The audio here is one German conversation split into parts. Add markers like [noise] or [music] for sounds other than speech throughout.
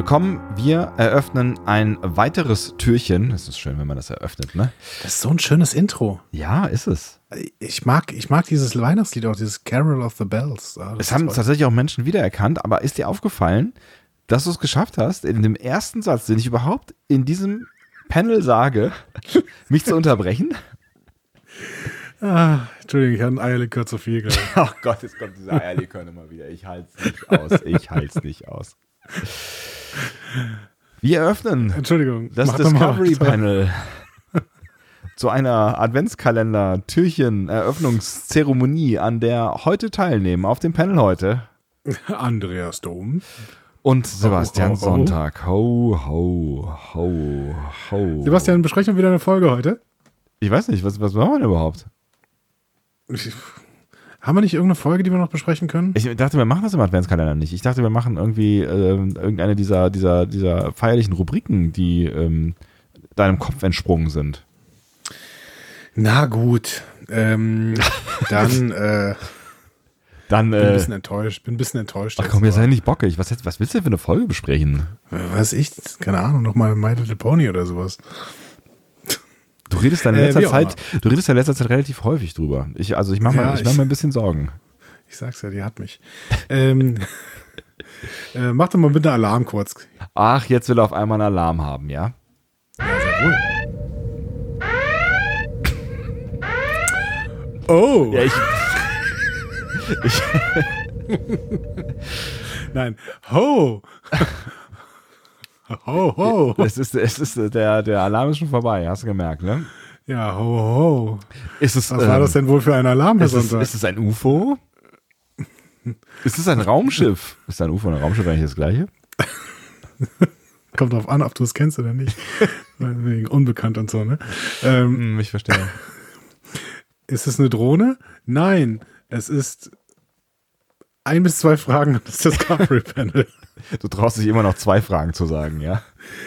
willkommen. Wir eröffnen ein weiteres Türchen. Es ist schön, wenn man das eröffnet, ne? Das ist so ein schönes Intro. Ja, ist es. Ich mag, ich mag dieses Weihnachtslied auch, dieses Carol of the Bells. Ah, das Es haben toll. tatsächlich auch Menschen wiedererkannt, aber ist dir aufgefallen, dass du es geschafft hast, in dem ersten Satz, den ich überhaupt in diesem Panel sage, [laughs] mich zu unterbrechen? Ah, Entschuldigung, ich habe ein Eierlikör zu viel gerade. [laughs] Oh Gott, jetzt kommt dieser Eierlikör immer wieder. Ich halte es nicht aus. Ich halte es nicht aus. Wir eröffnen Entschuldigung. das Discovery. Panel [laughs] zu einer Adventskalender Türchen Eröffnungszeremonie, an der heute teilnehmen auf dem Panel heute Andreas Dom. und Sebastian Ho, ho, ho. Sonntag. Ho ho ho ho. Sebastian, besprechen wir wieder eine Folge heute? ich weiß nicht, was was machen wir denn überhaupt? Haben wir nicht irgendeine Folge, die wir noch besprechen können? Ich dachte, wir machen das im Adventskalender nicht. Ich dachte, wir machen irgendwie ähm, irgendeine dieser dieser dieser feierlichen Rubriken, die ähm, deinem Kopf entsprungen sind. Na gut. Ähm, [laughs] dann äh, Dann bin ein äh, bisschen enttäuscht. Bin ein bisschen enttäuscht. ach komm, jetzt sei nicht bockig. Was, was willst du denn für eine Folge besprechen? Weiß ich, keine Ahnung, nochmal My Little Pony oder sowas. Du redest in Äh, letzter auch Zeit, du redest ja in letzter Zeit relativ häufig drüber. Ich, also ich mache Ja, mal, ich mach mir ein bisschen Sorgen. Ich sag's ja, die hat mich. ähm, [laughs] äh, mach doch mal bitte Alarm kurz. Ach, jetzt will er auf einmal einen Alarm haben, ja? Ja, sehr wohl. Oh! Ja, ich, ich [laughs] Nein. Ho! [laughs] ho, ho! es ist, es ist der, der Alarm ist schon vorbei, hast du gemerkt, ne? Ja, ho, ho. Ist es, Was war ähm, das denn wohl für ein Alarm, Ist es, ist es ein UFO? Ist es ein Raumschiff? Ist ein UFO und ein Raumschiff eigentlich das gleiche? [laughs] Kommt drauf an, ob du es kennst oder nicht. Wegen unbekannt und so, ne? Ähm, Hm, ich verstehe. [laughs] ist es eine Drohne? Nein, es ist ein bis zwei Fragen an das Discovery Panel. Du traust dich immer noch zwei Fragen zu sagen, ja?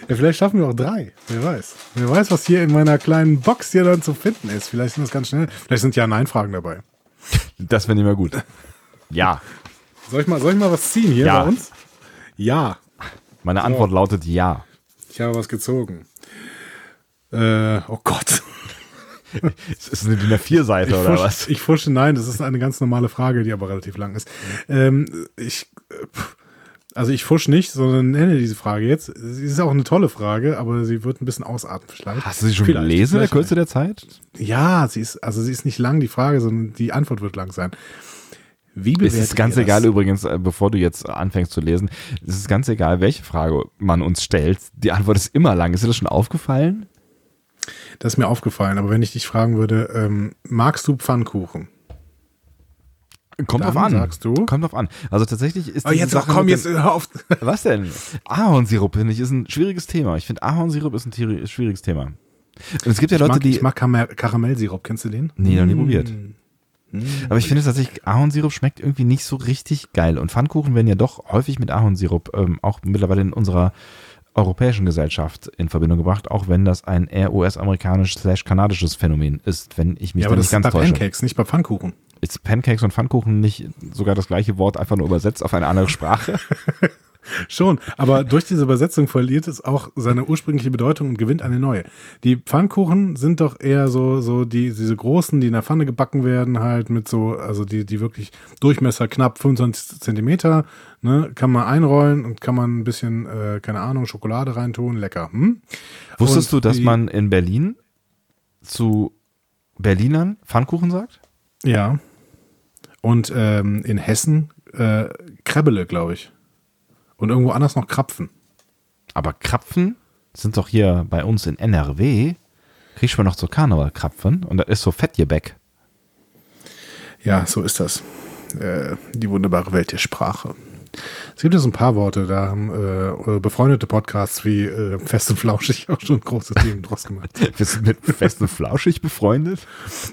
Ja, vielleicht schaffen wir auch drei. Wer weiß. Wer weiß, was hier in meiner kleinen Box hier dann zu finden ist. Vielleicht sind das ganz schnell. Vielleicht sind Ja-Nein-Fragen dabei. Das finde ich mal gut. Ja. Soll ich mal, soll ich mal was ziehen hier Ja. bei uns? Ja. Meine Antwort lautet ja. Ich habe was gezogen. Äh, oh Gott. Ist es eine DIN A4-Seite Ich oder was? ich fusche, nein, das ist eine ganz normale Frage, die aber relativ lang ist. Ähm, ich, äh, pff, also ich fusche nicht, sondern nenne diese Frage jetzt. Sie ist auch eine tolle Frage, aber sie wird ein bisschen ausatmen vielleicht. Hast du sie schon Vielleicht, gelesen in der Kürze der Zeit? Ja, sie ist, also sie ist nicht lang, die Frage, sondern die Antwort wird lang sein. Wie Es ist ganz egal das? übrigens, äh, bevor du jetzt anfängst zu lesen, es ist ganz egal, welche Frage man uns stellt. Die Antwort ist immer lang. Ist dir das schon aufgefallen? Das ist mir aufgefallen, aber wenn ich dich fragen würde, ähm, magst du Pfannkuchen? Kommt Dann drauf an. sagst du? Kommt drauf an. Also tatsächlich ist Oh, diese jetzt Sache komm, jetzt hör auf. [laughs] Was denn? Ahornsirup, finde ich, ist ein schwieriges Thema. Ich finde Ahornsirup ist ein schwieriges Thema. Und es gibt ja Ich Leute, mag, die. ich mag Karamell Karamellsirup, kennst du den? Nee, noch nie probiert. Mm. Aber ich finde tatsächlich, Ahornsirup schmeckt irgendwie nicht so richtig geil. Und Pfannkuchen werden ja doch häufig mit Ahornsirup ähm, auch mittlerweile in unserer europäischen Gesellschaft in Verbindung gebracht, auch wenn das ein eher US-amerikanisch slash kanadisches Phänomen ist, wenn ich mich Ja, da aber das nicht ist ganz bei täusche. Pancakes, nicht bei Pfannkuchen. Ist Pancakes und Pfannkuchen nicht sogar das gleiche Wort, einfach nur übersetzt auf eine andere Sprache? [laughs] Schon, aber durch diese Übersetzung verliert es auch seine ursprüngliche Bedeutung und gewinnt eine neue. Die Pfannkuchen sind doch eher so, so die, diese großen, die in der Pfanne gebacken werden, halt mit so, also die, die wirklich Durchmesser knapp 25 Zentimeter, ne, kann man einrollen und kann man ein bisschen, äh, keine Ahnung, Schokolade reintun, lecker. Hm? Wusstest Und du, dass die- man in Berlin zu Berlinern Pfannkuchen sagt? Ja. Und ähm, in Hessen äh, Krebbele, glaube ich. Und irgendwo anders noch Krapfen. Aber Krapfen sind doch hier bei uns in NRW. Kriegst du noch so Karneval-Krapfen und das ist so Fettgebäck. Ja, so ist das. Äh, die wunderbare Welt der Sprache. Es gibt ja so ein paar Worte, da haben äh, befreundete Podcasts wie äh, Fest und Flauschig [laughs] auch schon große Themen draus gemacht. [laughs] Wir sind mit Fest und Flauschig befreundet.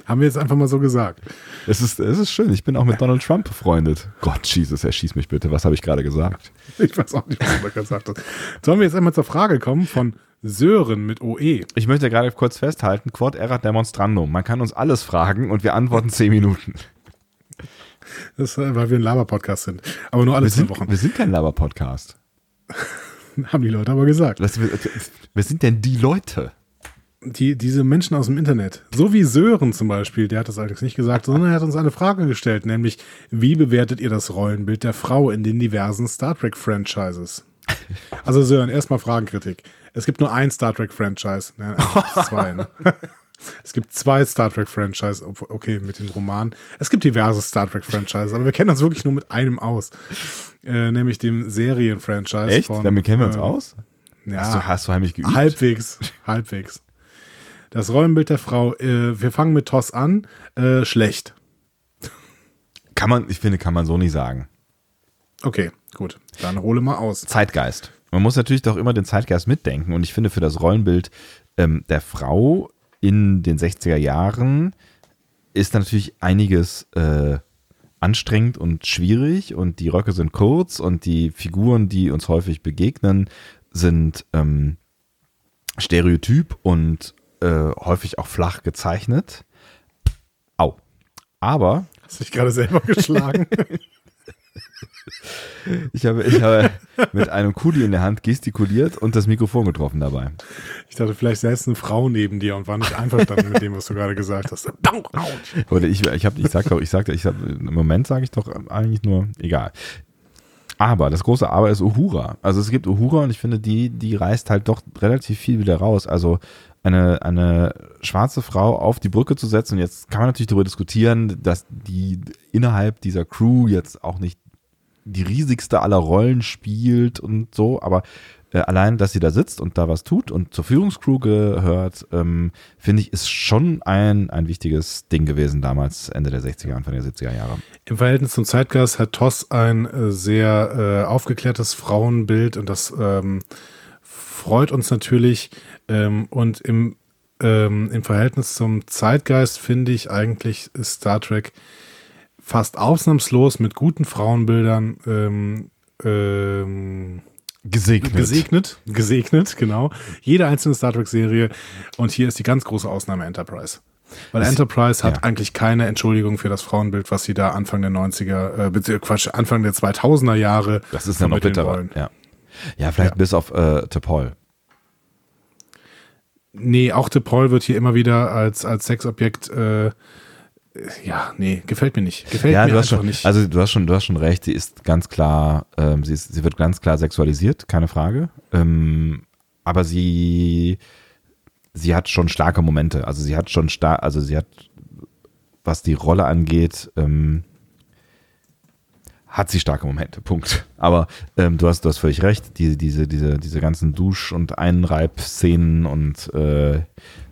Haben wir jetzt einfach mal so gesagt. Es ist, es ist schön. Ich bin auch mit Donald Trump befreundet. Gott, Jesus, erschieß mich bitte. Was habe ich gerade gesagt? [laughs] Ich weiß auch nicht, was du gesagt hast. Sollen wir jetzt einmal zur Frage kommen von Sören mit OE? Ich möchte gerade kurz festhalten, quod erat demonstrandum. Man kann uns alles fragen und wir antworten zehn Minuten. Das äh, weil wir ein Laber-Podcast sind. Aber nur alle Wir zwei sind, Wochen. wir sind kein Laber-Podcast. [laughs] Haben die Leute aber gesagt. Was, wer sind denn die Leute? Die, diese Menschen aus dem Internet. So wie Sören zum Beispiel, der hat das allerdings nicht gesagt, sondern er hat uns eine Frage gestellt, nämlich, wie bewertet ihr das Rollenbild der Frau in den diversen Star Trek-Franchises? Also Sören, erstmal Fragenkritik. Es gibt nur ein Star Trek-Franchise. Ne, zwei, ne? [laughs] [laughs] Es gibt zwei Star Trek-Franchise, okay, mit den Romanen. Es gibt diverse Star Trek-Franchises, aber wir kennen uns wirklich nur mit einem aus. Äh, nämlich dem Serien-Franchise. Echt? Von, Damit kennen wir uns äh, aus? Ja. Hast du, hast du heimlich geübt? Halbwegs, halbwegs. Das Rollenbild der Frau, äh, wir fangen mit Toss an, äh, schlecht. Kann man, ich finde, kann man so nicht sagen. Okay, gut. Dann hole mal aus. Zeitgeist. Man muss natürlich doch immer den Zeitgeist mitdenken und ich finde für das Rollenbild ähm, der Frau in den 60er Jahren ist natürlich einiges äh, anstrengend und schwierig und die Röcke sind kurz und die Figuren, die uns häufig begegnen, sind ähm, stereotyp und äh, häufig auch flach gezeichnet. Au. Aber. Hast du dich gerade selber geschlagen? [laughs] [laughs] Ich habe, ich habe mit einem Kuli in der Hand gestikuliert und das Mikrofon getroffen dabei. Ich dachte, vielleicht säß eine Frau neben dir und war nicht einverstanden mit dem, was du gerade gesagt hast. Oder ich, ich, hab, ich sag doch, ich sagte, ich sag, im Moment sage ich doch eigentlich nur, egal. Aber das große Aber ist Uhura. Also es gibt Uhura und ich finde, die, die reißt halt doch relativ viel wieder raus. Also eine, eine schwarze Frau auf die Brücke zu setzen. Und jetzt kann man natürlich darüber diskutieren, dass die innerhalb dieser Crew jetzt auch nicht die riesigste aller Rollen spielt und so, aber äh, allein, dass sie da sitzt und da was tut und zur Führungscrew gehört, ähm, finde ich, ist schon ein, ein wichtiges Ding gewesen damals, Ende der 60er, Anfang der 70er Jahre. Im Verhältnis zum Zeitgeist hat Toss ein äh, sehr äh, aufgeklärtes Frauenbild und das ähm, freut uns natürlich. Ähm, und im, ähm, im Verhältnis zum Zeitgeist finde ich eigentlich Star Trek fast ausnahmslos mit guten Frauenbildern ähm, ähm, gesegnet. Gesegnet, gesegnet, genau. Jede einzelne Star Trek-Serie. Und hier ist die ganz große Ausnahme Enterprise. Weil Enterprise hat ja. eigentlich keine Entschuldigung für das Frauenbild, was sie da Anfang der 90er, äh, beziehungsweise Quatsch, Anfang der 2000er Jahre Das ist ja noch bitterer. Ja. ja, vielleicht ja. bis auf äh, T'Pol. Nee, auch T'Pol wird hier immer wieder als, als Sexobjekt äh, ja, nee, gefällt mir nicht. Gefällt ja, mir du hast schon, nicht. Also du hast schon, du hast schon recht, sie ist ganz klar, ähm, sie, ist, sie wird ganz klar sexualisiert, keine Frage. Ähm, aber sie, sie hat schon starke Momente. Also sie hat schon stark, also sie hat, was die Rolle angeht, ähm, hat sie starke Momente. Punkt. Aber ähm, du hast, du hast völlig recht. Die, diese, diese, diese ganzen Dusch- und Einreib-Szenen und äh,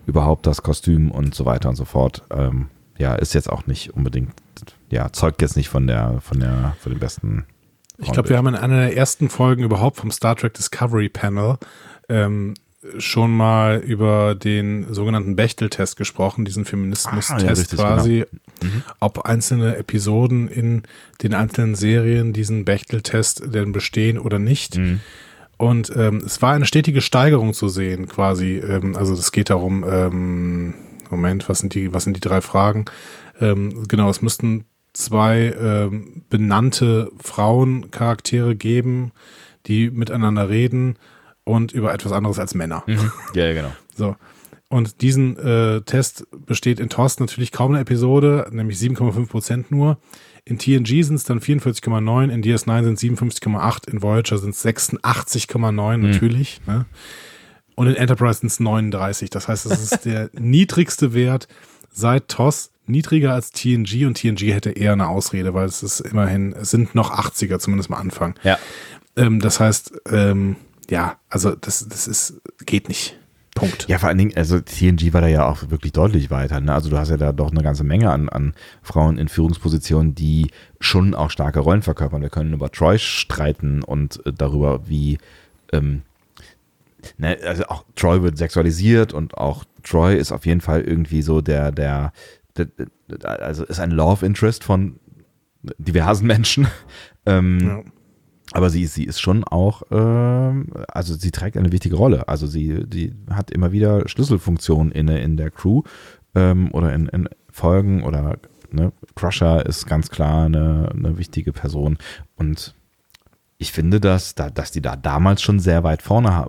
überhaupt das Kostüm und so weiter und so fort. Ähm, ja, ist jetzt auch nicht unbedingt, ja, zeugt jetzt nicht von der, von der, von den besten. Ich glaube, wir haben in einer der ersten Folgen überhaupt vom Star Trek Discovery Panel ähm, schon mal über den sogenannten Bechtel-Test gesprochen, diesen Feminismus-Test ah, ja, quasi, genau. mhm. ob einzelne Episoden in den einzelnen Serien diesen Bechtel-Test denn bestehen oder nicht. Mhm. Und ähm, es war eine stetige Steigerung zu sehen, quasi. Ähm, also es geht darum, ähm, Moment, was sind die, was sind die drei Fragen? Ähm, genau, es müssten zwei ähm, benannte Frauencharaktere geben, die miteinander reden und über etwas anderes als Männer. Mhm. Ja, genau. [laughs] So. Und diesen äh, Test besteht in TOS natürlich kaum eine Episode, nämlich 7,5 Prozent nur. In TNG sind es dann 44,9, in DS9 sind es 57,8, in Voyager sind es 86,9 mhm. natürlich. Ne? Und in Enterprise sind es 39. Das heißt, es ist der [laughs] niedrigste Wert seit TOS, niedriger als TNG und TNG hätte eher eine Ausrede, weil es ist immerhin, es sind noch 80er, zumindest am Anfang. Ja. Ähm, das heißt, ähm, ja, also das, das ist, geht nicht. Punkt. Ja, vor allen Dingen, also TNG war da ja auch wirklich deutlich weiter. Ne? Also du hast ja da doch eine ganze Menge an, an Frauen in Führungspositionen, die schon auch starke Rollen verkörpern. Wir können über Troy streiten und äh, darüber, wie ähm, ne, also auch Troy wird sexualisiert und auch Troy ist auf jeden Fall irgendwie so der, der, der, der also ist ein Love Interest von diversen Menschen. [laughs] ähm, ja. Aber sie, sie ist schon auch, ähm, also sie trägt eine wichtige Rolle. Also sie, die hat immer wieder Schlüsselfunktionen in, in der Crew ähm, oder in, in Folgen oder ne, Crusher ist ganz klar eine, eine wichtige Person und ich finde, dass, da, dass die da damals schon sehr weit vorne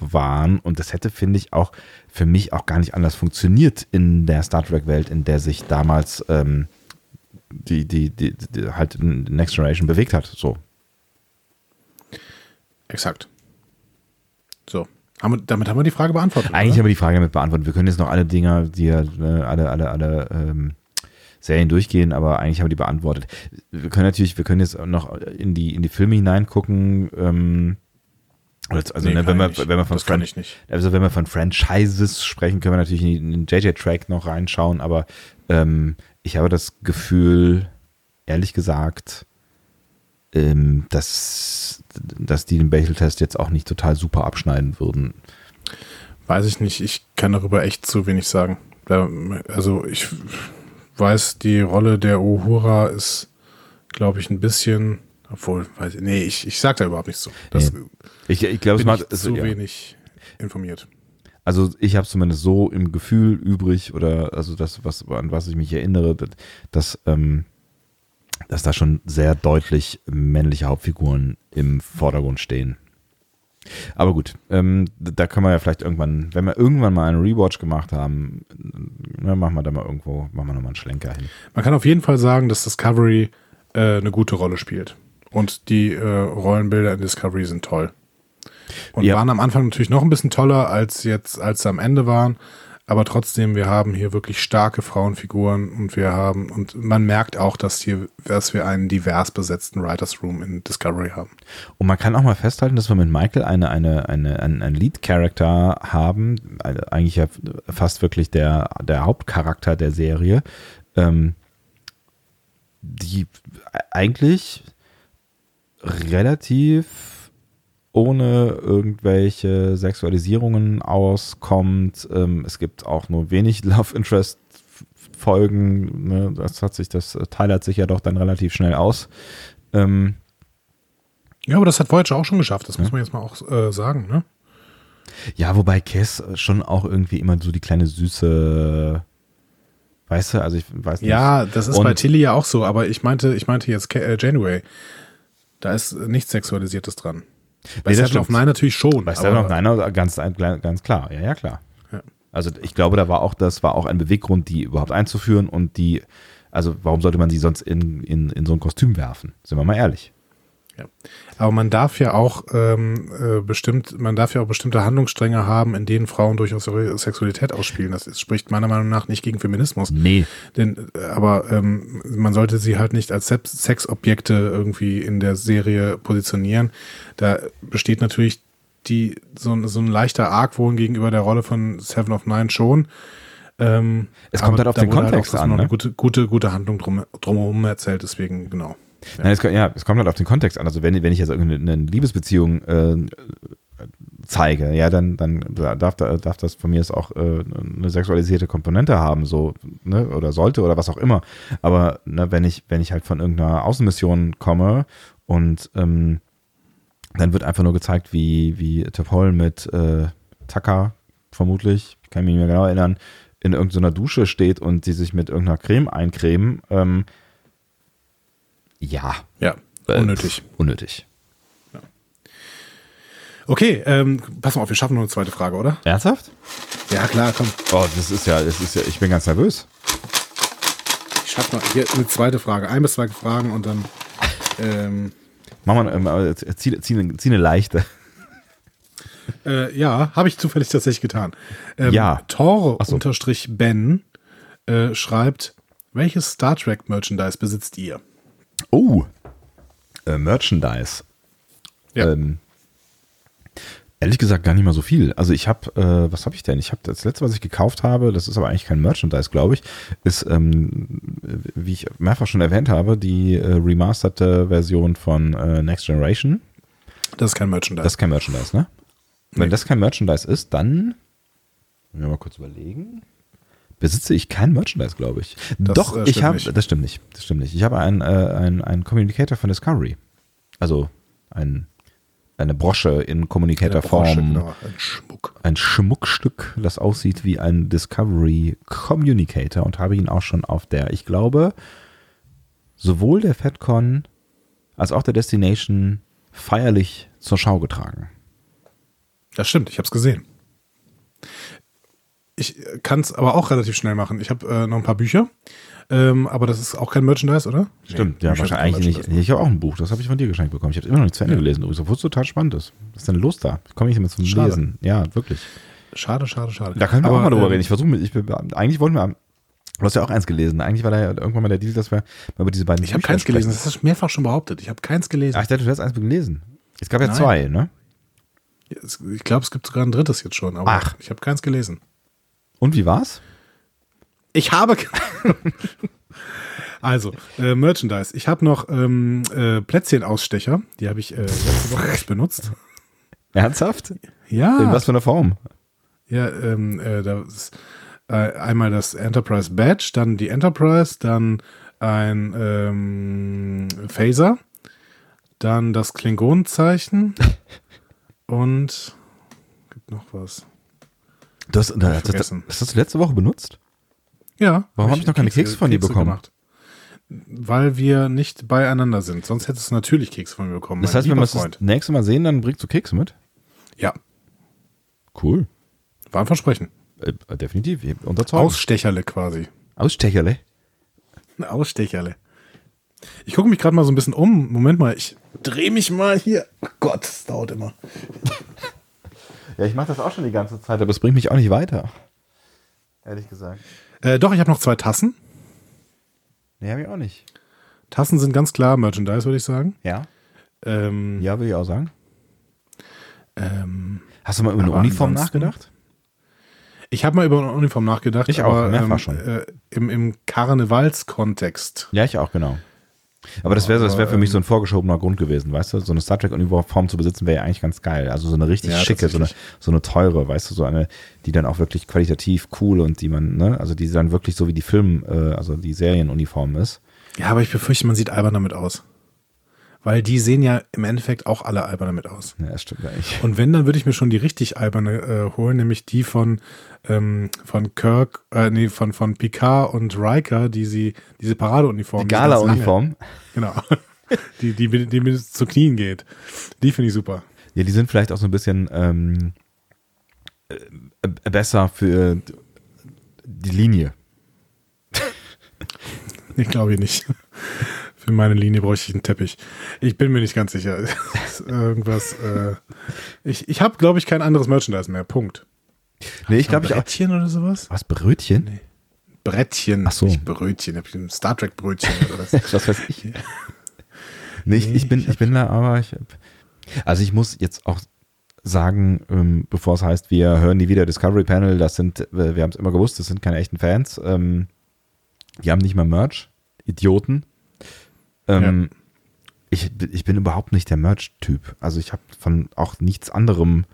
waren und das hätte, finde ich, auch für mich auch gar nicht anders funktioniert in der Star Trek-Welt, in der sich damals ähm, die, die, die, die, halt Next Generation bewegt hat. So. Exakt. So. Haben wir, damit haben wir die Frage beantwortet. Eigentlich oder? haben wir die Frage damit beantwortet. Wir können jetzt noch alle Dinger, die ja, äh, alle, alle, alle ähm, Serien durchgehen, aber eigentlich haben wir die beantwortet. Wir können natürlich, wir können jetzt noch in die, in die Filme hineingucken. Ähm, also nee, ne, wenn, wir, wenn wir von Fran also wenn wir von Franchises sprechen, können wir natürlich in den JJ-Track noch reinschauen, aber ähm, ich habe das Gefühl, ehrlich gesagt, ähm, dass, dass die den Bechtel-Test jetzt auch nicht total super abschneiden würden. Weiß ich nicht, ich kann darüber echt zu wenig sagen. also ich weiß, die Rolle der Uhura ist, glaube ich, ein bisschen, obwohl, weiß nee, ich, ich sag da überhaupt nichts zu. Das nee. Ich, ich glaube, es macht zu ja. wenig informiert. Also ich habe zumindest so im Gefühl übrig oder also das, was an was ich mich erinnere, dass, ähm, dass da schon sehr deutlich männliche Hauptfiguren im Vordergrund stehen. Aber gut, ähm, da können wir ja vielleicht irgendwann, wenn wir irgendwann mal einen Rewatch gemacht haben, ne, machen wir da mal irgendwo, machen wir nochmal einen Schlenker hin. Man kann auf jeden Fall sagen, dass Discovery äh, eine gute Rolle spielt. Und die äh, Rollenbilder in Discovery sind toll. Und ja. waren am Anfang natürlich noch ein bisschen toller, als jetzt, als sie am Ende waren. Aber trotzdem, wir haben hier wirklich starke Frauenfiguren und wir haben, und man merkt auch, dass hier, dass wir einen divers besetzten Writers Room in Discovery haben. Und man kann auch mal festhalten, dass wir mit Michael eine, eine, eine, einen, einen Lead-Character haben, eigentlich ja fast wirklich der, der Hauptcharakter der Serie, ähm, die eigentlich relativ ohne irgendwelche Sexualisierungen auskommt. Ähm, es gibt auch nur wenig [laughs] Love Interest Folgen. Ne? Das hat sich, das teilert sich ja doch dann relativ schnell aus. Ähm, ja, aber das hat Voyager auch schon geschafft. Das ja. muss man jetzt mal auch äh, sagen, ne? Ja, wobei Cass schon auch irgendwie immer so die kleine süße Weißt du, also ich weiß nicht. Ja, das ist Und bei Tilly ja auch so, aber ich meinte, ich meinte jetzt äh, Janeway. Da ist nichts Sexualisiertes dran. Bei nee, Seven of Nine natürlich schon. Bei Seven of Nine ganz, ganz klar, ja, ja, klar. Ja. Also ich glaube, da war auch, das war auch ein Beweggrund, die überhaupt einzuführen und die, also warum sollte man sie sonst in, in, in so ein Kostüm werfen? Sind wir mal ehrlich. Ja. Aber man darf ja auch ähm, äh, bestimmt, man darf ja auch bestimmte Handlungsstränge haben, in denen Frauen durchaus ihre Sexualität ausspielen. Das ist, spricht meiner Meinung nach nicht gegen Feminismus. Nee. Denn, äh, aber ähm, man sollte sie halt nicht als Sexobjekte irgendwie in der Serie positionieren. Da besteht natürlich die so, so ein leichter Argwohn gegenüber der Rolle von Seven of Nine schon. Ähm, es kommt halt auf den halt Kontext halt auch, an. Ne? Eine gute, gute, gute Handlung drum, drumherum erzählt, deswegen, genau. Nein, es, ja, es kommt halt auf den Kontext an. Also wenn, wenn ich jetzt irgendeine Liebesbeziehung äh, zeige, ja, dann, dann darf, darf das von mir auch äh, eine sexualisierte Komponente haben, so, ne, oder sollte oder was auch immer. Aber ne, wenn ich, wenn ich halt von irgendeiner Außenmission komme und ähm, dann wird einfach nur gezeigt, wie, wie Topol mit äh, Tucker, vermutlich, kann mich nicht mehr genau erinnern, in irgendeiner Dusche steht und sie sich mit irgendeiner Creme eincremen, ähm, ja. Ja, unnötig. Äh, unnötig. Ja. Okay, ähm, pass mal auf, wir schaffen noch eine zweite Frage, oder? Ernsthaft? Ja, klar, komm. Oh, das ist ja, das ist ja, ich bin ganz nervös. Ich schaffe mal hier eine zweite Frage. Ein bis zwei Fragen und dann. Ähm, Mach mal, ähm, zieh, zieh, zieh eine leichte. Äh, ja, habe ich zufällig tatsächlich getan. Ähm, ja. Tore-Ben äh, schreibt, welches Star Trek Merchandise besitzt ihr? Oh, äh, Merchandise. Ja. Ähm, ehrlich gesagt gar nicht mal so viel. Also ich habe, äh, was habe ich denn? Ich habe das letzte, was ich gekauft habe, das ist aber eigentlich kein Merchandise, glaube ich, ist, ähm, wie ich mehrfach schon erwähnt habe, die äh, remasterte Version von äh, Next Generation. Das ist kein Merchandise. Das ist kein Merchandise, ne? Wenn nee. das kein Merchandise ist, dann, wir mal kurz überlegen besitze ich kein Merchandise, glaube ich. Das, Doch, äh, ich habe, das stimmt nicht, das stimmt nicht. Ich habe einen, äh, einen, einen Communicator von Discovery. Also ein, eine Brosche in Communicator-Form. Genau, ein Schmuck. Ein Schmuckstück, das aussieht wie ein Discovery Communicator und habe ihn auch schon auf der, ich glaube, sowohl der FedCon als auch der Destination feierlich zur Schau getragen. Das stimmt, ich habe es gesehen. Ich kann es aber auch relativ schnell machen. Ich habe äh, noch ein paar Bücher, ähm, aber das ist auch kein Merchandise, oder? Stimmt, ja, Bücher sind wahrscheinlich nicht. Ich habe auch ein Buch, das habe ich von dir geschenkt bekommen. Ich habe es immer noch nicht zu Ende Ja. gelesen, obwohl es total spannend ist. Was ist denn los da? Ich komme nicht mehr zum Schade. Lesen. Ja, wirklich. Schade, schade, schade. Da können wir aber, auch mal drüber ähm, reden. Ich versuche, ich, eigentlich wollten wir, du hast ja auch eins gelesen. Eigentlich war da ja irgendwann mal der Deal, dass wir mal über diese beiden Ich habe keins gelesen, das hast du mehrfach schon behauptet. Ich habe keins gelesen. Ach, ich dachte, du hast eins gelesen. Es gab ja Nein. zwei, ne? Ich glaube, es gibt sogar ein drittes jetzt schon, aber Ach. ich habe keins gelesen. Und wie war's? Ich habe. [laughs] also, äh, Merchandise. Ich habe noch ähm, äh, Plätzchenausstecher. Die habe ich äh, letzte Woche erst benutzt. Ernsthaft? Ja. In was für einer Form? Ja, ähm, äh, das ist, äh, einmal das Enterprise Badge, dann die Enterprise, dann ein ähm, Phaser, dann das Klingonenzeichen [laughs] und gibt noch was. Das, das, vergessen. das hast du letzte Woche benutzt? Ja. Warum hab ich noch keine Kekse von dir bekommen? Weil wir nicht beieinander sind. Sonst hättest du natürlich Kekse von mir bekommen. Das heißt, wenn wir uns das nächste Mal sehen, dann bringst du Kekse mit? Ja, Cool. war ein Versprechen. Äh, definitiv. Unterzeugt. Ausstecherle quasi. Ausstecherle. Ausstecherle. Ich gucke mich gerade mal so ein bisschen um. Moment mal, ich drehe mich mal hier. Oh Gott, das dauert immer. Ja, ich mache das auch schon die ganze Zeit, aber es bringt mich auch nicht weiter. Ehrlich gesagt. Äh, doch, ich habe noch zwei Tassen. Nee, habe ich auch nicht. Tassen sind ganz klar Merchandise, würde ich sagen. Ja? Ähm, Ja, würde ich auch sagen. ähm, Hast du mal über eine Uniform nachgedacht? ich habe mal über eine Uniform nachgedacht. Ich auch, aber, mehrfach ähm, schon. Äh, Im im Karnevalskontext. Ja, ich auch, genau. Aber das wäre das wär für mich so ein vorgeschobener Grund gewesen, weißt du? So eine Star Trek-Uniform zu besitzen wäre ja eigentlich ganz geil. Also so eine richtig Ja, schicke, so eine, so eine teure, weißt du, so eine, die dann auch wirklich qualitativ cool und die man, ne, also die dann wirklich so wie die Film, äh, also die Serienuniform ist. Ja, aber ich befürchte, man sieht albern damit aus. Weil die sehen ja im Endeffekt auch alle albern damit aus. Ja, das stimmt eigentlich. Und wenn, dann würde ich mir schon die richtig alberne äh, holen, nämlich die von, ähm, von Kirk, äh, nee, von, von Picard und Riker, die sie, diese Paradeuniform. Die Gala-Uniform. Genau. [laughs] die, die, die, die bis zu Knien geht. Die finde ich super. Ja, die sind vielleicht auch so ein bisschen ähm, äh, besser für die Linie. Ich glaube nicht. Für meine Linie bräuchte ich einen Teppich. Ich bin mir nicht ganz sicher. [laughs] Irgendwas. Äh, ich ich habe, glaube ich, kein anderes Merchandise mehr. Punkt. Nee, ich glaube ich auch. Brettchen oder sowas? Was, Brötchen? Brettchen. Ach so. Nicht Brötchen. Ich hab ein Star Trek Brötchen oder was. [laughs] Was weiß ich. Nee, ich, ich, bin, ich bin da, aber ich. Also ich muss jetzt auch sagen, ähm, bevor es heißt, wir hören nie wieder Discovery Panel, das sind, äh, wir haben es immer gewusst, das sind keine echten Fans. Ähm, die haben nicht mal Merch. Idioten. Ähm, ich, ich bin überhaupt nicht der Merch-Typ. Also ich habe von auch nichts anderem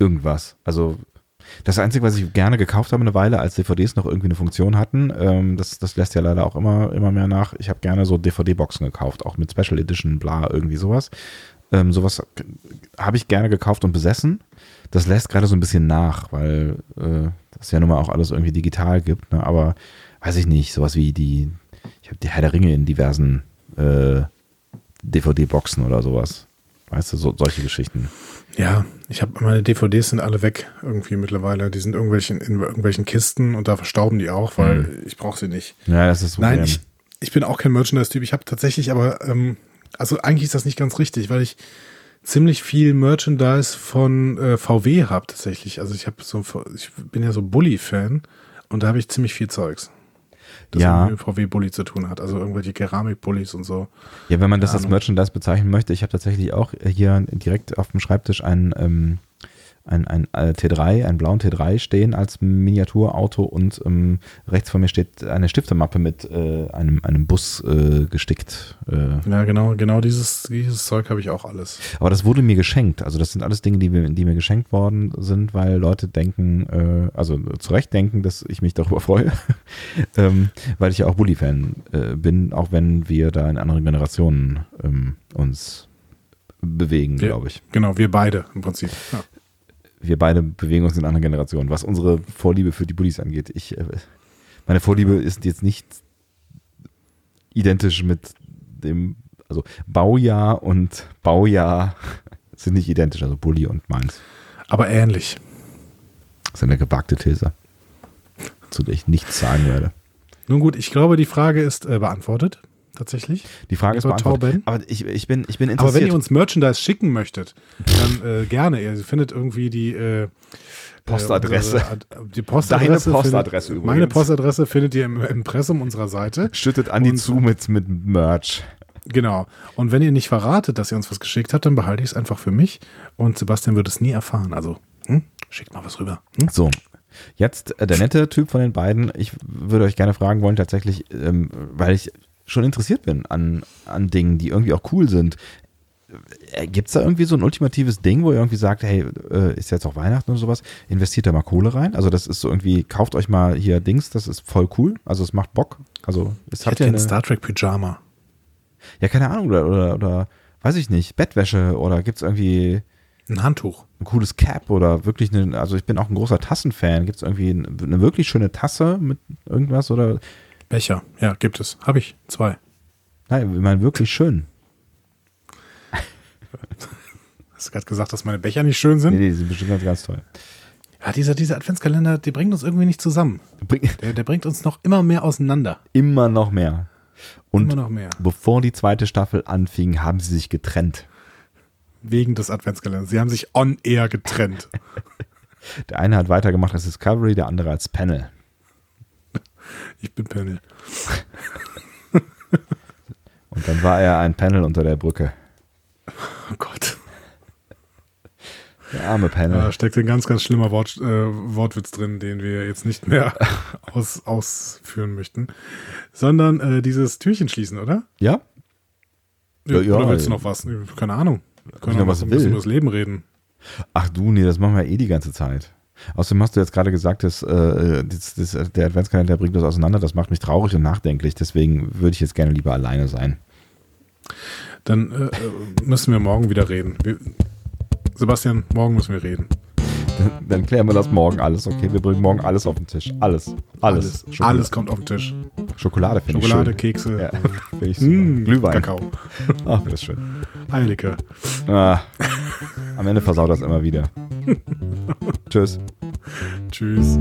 irgendwas. Also das Einzige, was ich gerne gekauft habe eine Weile, als DVDs noch irgendwie eine Funktion hatten, ähm, das, das lässt ja leider auch immer, immer mehr nach. Ich habe gerne so DVD-Boxen gekauft, auch mit Special Edition, bla, irgendwie sowas. Ähm, sowas habe ich gerne gekauft und besessen. Das lässt gerade so ein bisschen nach, weil äh, das ja nun mal auch alles irgendwie digital gibt. Ne? Aber weiß ich nicht, sowas wie die, ich habe die Herr der Ringe in diversen äh, DVD-Boxen oder sowas. Weißt du, so, solche Geschichten. Ja, ich habe meine DVDs sind alle weg irgendwie mittlerweile. Die sind irgendwelchen, in irgendwelchen Kisten und da verstauben die auch, weil ich brauche sie nicht. Ja, das ist das Nein, ich, ich bin auch kein Merchandise-Typ. Ich habe tatsächlich aber, ähm, also eigentlich ist das nicht ganz richtig, weil ich ziemlich viel Merchandise von äh, VW habe tatsächlich. Also ich habe so, ich bin ja so Bully-Fan und da habe ich ziemlich viel Zeugs. Das Ja. mit dem VW-Bully zu tun hat. Also irgendwelche Keramik-Bullies und so. Ja, wenn man das als. Merchandise bezeichnen möchte, ich habe tatsächlich auch hier direkt auf dem Schreibtisch ein, ähm, ein, ein äh, T3, einen blauen T3 stehen als Miniaturauto und ähm, rechts von mir steht eine Stiftemappe mit äh, einem, einem Bus äh, gestickt. Äh, Ja, genau, genau dieses, dieses Zeug habe ich auch alles. aber das wurde mir geschenkt. Also das sind alles Dinge, die mir, die mir geschenkt worden sind, weil Leute denken, äh, also zu Recht denken, dass ich mich darüber [laughs] freue, ähm, weil ich ja auch Bully-Fan äh, bin, auch wenn wir da in anderen Generationen ähm, uns bewegen, glaube ich. Genau, wir beide im Prinzip. Ja. Wir beide bewegen uns in anderen Generationen, was unsere Vorliebe für die Bullies angeht. Ich, äh, meine Vorliebe ist jetzt nicht identisch mit dem Also Baujahr und Baujahr [laughs] sind nicht identisch, also Bulli und meins. Aber ähnlich. Das ist eine gewagte These, zu der ich nichts sagen werde. Nun gut, ich glaube, die Frage ist äh, beantwortet. Tatsächlich. Die Frage ist beantwortet. Aber ich, ich, bin, ich bin Aber wenn interessiert. ihr uns Merchandise schicken möchtet, dann äh, gerne. Ihr findet irgendwie die äh, Postadresse. äh, unsere Ad- die Postadresse. Deine Postadresse findet, übrigens. Meine Postadresse findet ihr im Impressum unserer Seite. Schüttet Andi Und- zu mit, mit Merch. Genau. Und wenn ihr nicht verratet, dass ihr uns was geschickt habt, dann behalte ich es einfach für mich. Und Sebastian wird es nie erfahren. Also, hm? schickt mal was rüber. Hm? So, jetzt äh, der nette Typ von den beiden. Ich würde euch gerne fragen wollen, tatsächlich, ähm, weil ich schon interessiert bin an, an Dingen, die irgendwie auch cool sind. Gibt es da irgendwie so ein ultimatives Ding, wo ihr irgendwie sagt, hey, äh, ist jetzt auch Weihnachten oder sowas, investiert da mal Kohle rein? Also das ist so irgendwie, kauft euch mal hier Dings, das ist voll cool. Also es macht Bock. Also es Ich ihr gerne eine, Star Trek Pyjama. ja keine Ahnung oder, oder, oder weiß ich nicht, Bettwäsche oder gibt es irgendwie Ein Handtuch. ein cooles Cap oder wirklich eine, also ich bin auch ein großer Tassenfan. Gibt es irgendwie eine, eine wirklich schöne Tasse mit irgendwas oder, Becher. Ja, gibt es. Habe ich. Zwei. nein, ich meine wirklich schön. [laughs] Hast du gerade gesagt, dass meine Becher nicht schön sind? Nee, die sind bestimmt ganz, ganz toll. Ja, dieser, dieser Adventskalender, der bringt uns irgendwie nicht zusammen. Der, der bringt uns noch immer mehr auseinander. immer noch mehr. Und immer noch mehr. bevor die zweite Staffel anfing, haben sie sich getrennt. Wegen des Adventskalenders. Sie haben sich on air getrennt. [laughs] Der eine hat weitergemacht als Discovery, der andere als Panel. Ich bin Penny. [laughs] Und dann war er ein Panel unter der Brücke. Oh Gott. Der arme Panel. Da steckt ein ganz, ganz schlimmer Wort, äh, Wortwitz drin, den wir jetzt nicht mehr [laughs] aus, ausführen möchten. Sondern äh, dieses Türchen schließen, oder? Ja? Ja, ja. oder willst du noch was? Keine Ahnung. Wir können noch noch was über das Leben reden. Ach du, nee, das machen wir eh die ganze Zeit. Außerdem hast du jetzt gerade gesagt, dass, äh, das, das, der Adventskalender bringt das auseinander. Das macht mich traurig und nachdenklich. Deswegen würde ich jetzt gerne lieber alleine sein. Dann äh, äh, müssen wir morgen wieder reden. Wir, Sebastian, morgen müssen wir reden. [laughs] Dann, klären wir das morgen alles. Okay, wir bringen morgen alles auf den Tisch. Alles. Alles. Alles, alles kommt auf den Tisch. Schokolade finde ich schön. Schokolade, Kekse, Ja, ich [laughs] super. mm, Glühwein. Kakao, [laughs] Ach, das ist schön. Eierlikör. Ah, am Ende versaut das immer wieder. Tschüss. Tschüss.